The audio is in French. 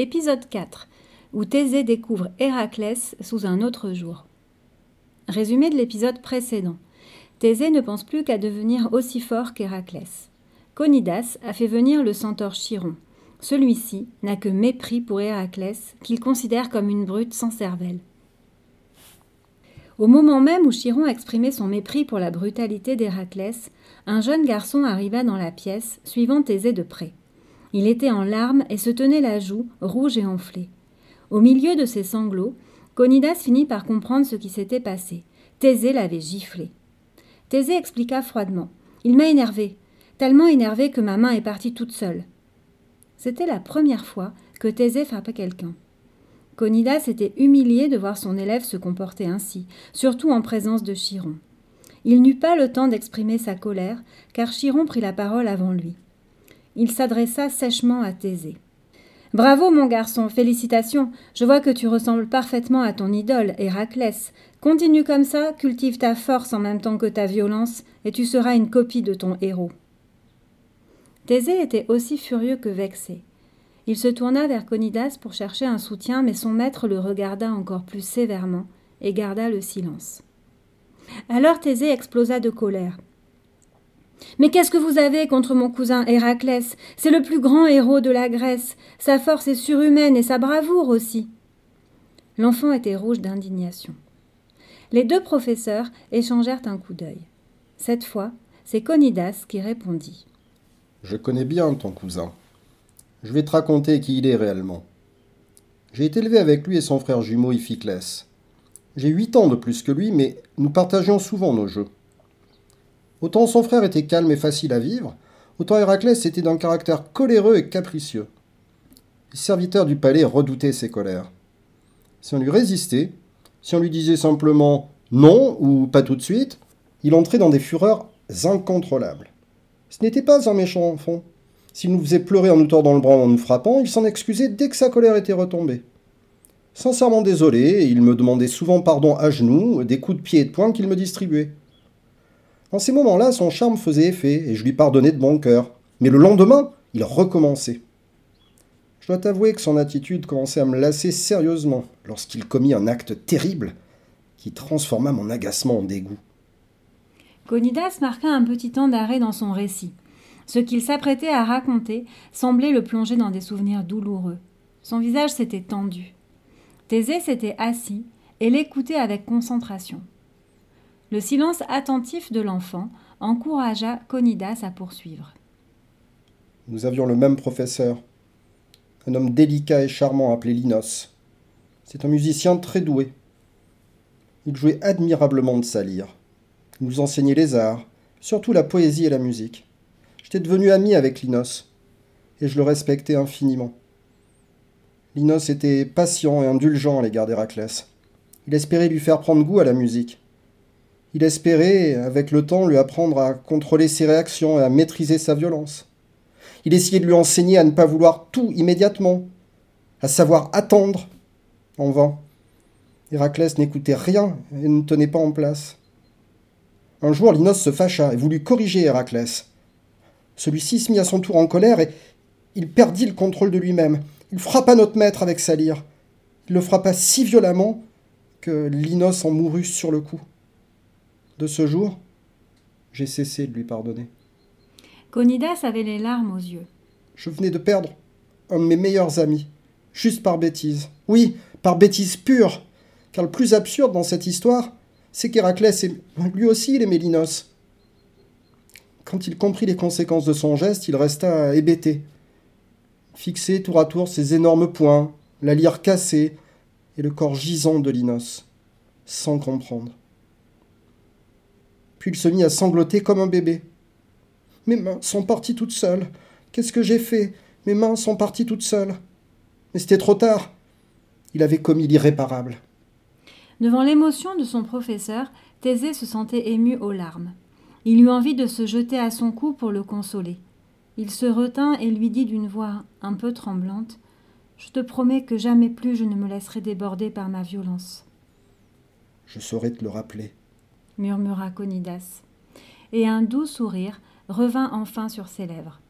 Épisode 4 où Thésée découvre Héraclès sous un autre jour. Résumé de l'épisode précédent. Thésée ne pense plus qu'à devenir aussi fort qu'Héraclès. Conidas a fait venir le centaure Chiron. Celui-ci n'a que mépris pour Héraclès, qu'il considère comme une brute sans cervelle. Au moment même où Chiron exprimait son mépris pour la brutalité d'Héraclès, un jeune garçon arriva dans la pièce, suivant Thésée de près. Il était en larmes et se tenait la joue, rouge et enflée. Au milieu de ses sanglots, Conidas finit par comprendre ce qui s'était passé. Thésée l'avait giflé. Thésée expliqua froidement. Il m'a énervé, tellement énervé que ma main est partie toute seule. C'était la première fois que Thésée frappait quelqu'un. Conidas était humilié de voir son élève se comporter ainsi, surtout en présence de Chiron. Il n'eut pas le temps d'exprimer sa colère, car Chiron prit la parole avant lui. Il s'adressa sèchement à Thésée. Bravo, mon garçon, félicitations. Je vois que tu ressembles parfaitement à ton idole, Héraclès. Continue comme ça, cultive ta force en même temps que ta violence, et tu seras une copie de ton héros. Thésée était aussi furieux que vexé. Il se tourna vers Conidas pour chercher un soutien, mais son maître le regarda encore plus sévèrement et garda le silence. Alors Thésée explosa de colère. Mais qu'est-ce que vous avez contre mon cousin Héraclès? C'est le plus grand héros de la Grèce. Sa force est surhumaine et sa bravoure aussi. L'enfant était rouge d'indignation. Les deux professeurs échangèrent un coup d'œil. Cette fois, c'est Conidas qui répondit. Je connais bien ton cousin. Je vais te raconter qui il est réellement. J'ai été élevé avec lui et son frère jumeau Iphiclès. J'ai huit ans de plus que lui, mais nous partageons souvent nos jeux. Autant son frère était calme et facile à vivre, autant Héraclès était d'un caractère coléreux et capricieux. Les serviteurs du palais redoutaient ses colères. Si on lui résistait, si on lui disait simplement non ou pas tout de suite, il entrait dans des fureurs incontrôlables. Ce n'était pas un méchant enfant. S'il nous faisait pleurer en nous tordant le bras en nous frappant, il s'en excusait dès que sa colère était retombée. Sincèrement désolé, il me demandait souvent pardon à genoux, des coups de pied et de poing qu'il me distribuait. En ces moments-là, son charme faisait effet, et je lui pardonnais de bon cœur. Mais le lendemain, il recommençait. Je dois t'avouer que son attitude commençait à me lasser sérieusement lorsqu'il commit un acte terrible qui transforma mon agacement en dégoût. Conidas marqua un petit temps d'arrêt dans son récit. Ce qu'il s'apprêtait à raconter semblait le plonger dans des souvenirs douloureux. Son visage s'était tendu. Thésée s'était assis et l'écoutait avec concentration. Le silence attentif de l'enfant encouragea Conidas à poursuivre. Nous avions le même professeur, un homme délicat et charmant appelé Linos. C'est un musicien très doué. Il jouait admirablement de sa lyre. Il nous enseignait les arts, surtout la poésie et la musique. J'étais devenu ami avec Linos, et je le respectais infiniment. Linos était patient et indulgent à l'égard d'Héraclès. Il espérait lui faire prendre goût à la musique. Il espérait, avec le temps, lui apprendre à contrôler ses réactions et à maîtriser sa violence. Il essayait de lui enseigner à ne pas vouloir tout immédiatement, à savoir attendre. En vain. Héraclès n'écoutait rien et ne tenait pas en place. Un jour, Linos se fâcha et voulut corriger Héraclès. Celui-ci se mit à son tour en colère et il perdit le contrôle de lui-même. Il frappa notre maître avec sa lyre. Il le frappa si violemment que Linos en mourut sur le coup. De ce jour, j'ai cessé de lui pardonner. Conidas avait les larmes aux yeux. Je venais de perdre un de mes meilleurs amis, juste par bêtise. Oui, par bêtise pure. Car le plus absurde dans cette histoire, c'est qu'Héraclès, lui aussi, il aimait Linos. Quand il comprit les conséquences de son geste, il resta hébété. Fixé tour à tour ses énormes poings, la lyre cassée et le corps gisant de Linos, sans comprendre puis il se mit à sangloter comme un bébé. Mes mains sont parties toutes seules. Qu'est-ce que j'ai fait? Mes mains sont parties toutes seules. Mais c'était trop tard. Il avait commis l'irréparable. Devant l'émotion de son professeur, Thésée se sentait ému aux larmes. Il eut envie de se jeter à son cou pour le consoler. Il se retint et lui dit d'une voix un peu tremblante Je te promets que jamais plus je ne me laisserai déborder par ma violence. Je saurai te le rappeler murmura Conidas, et un doux sourire revint enfin sur ses lèvres.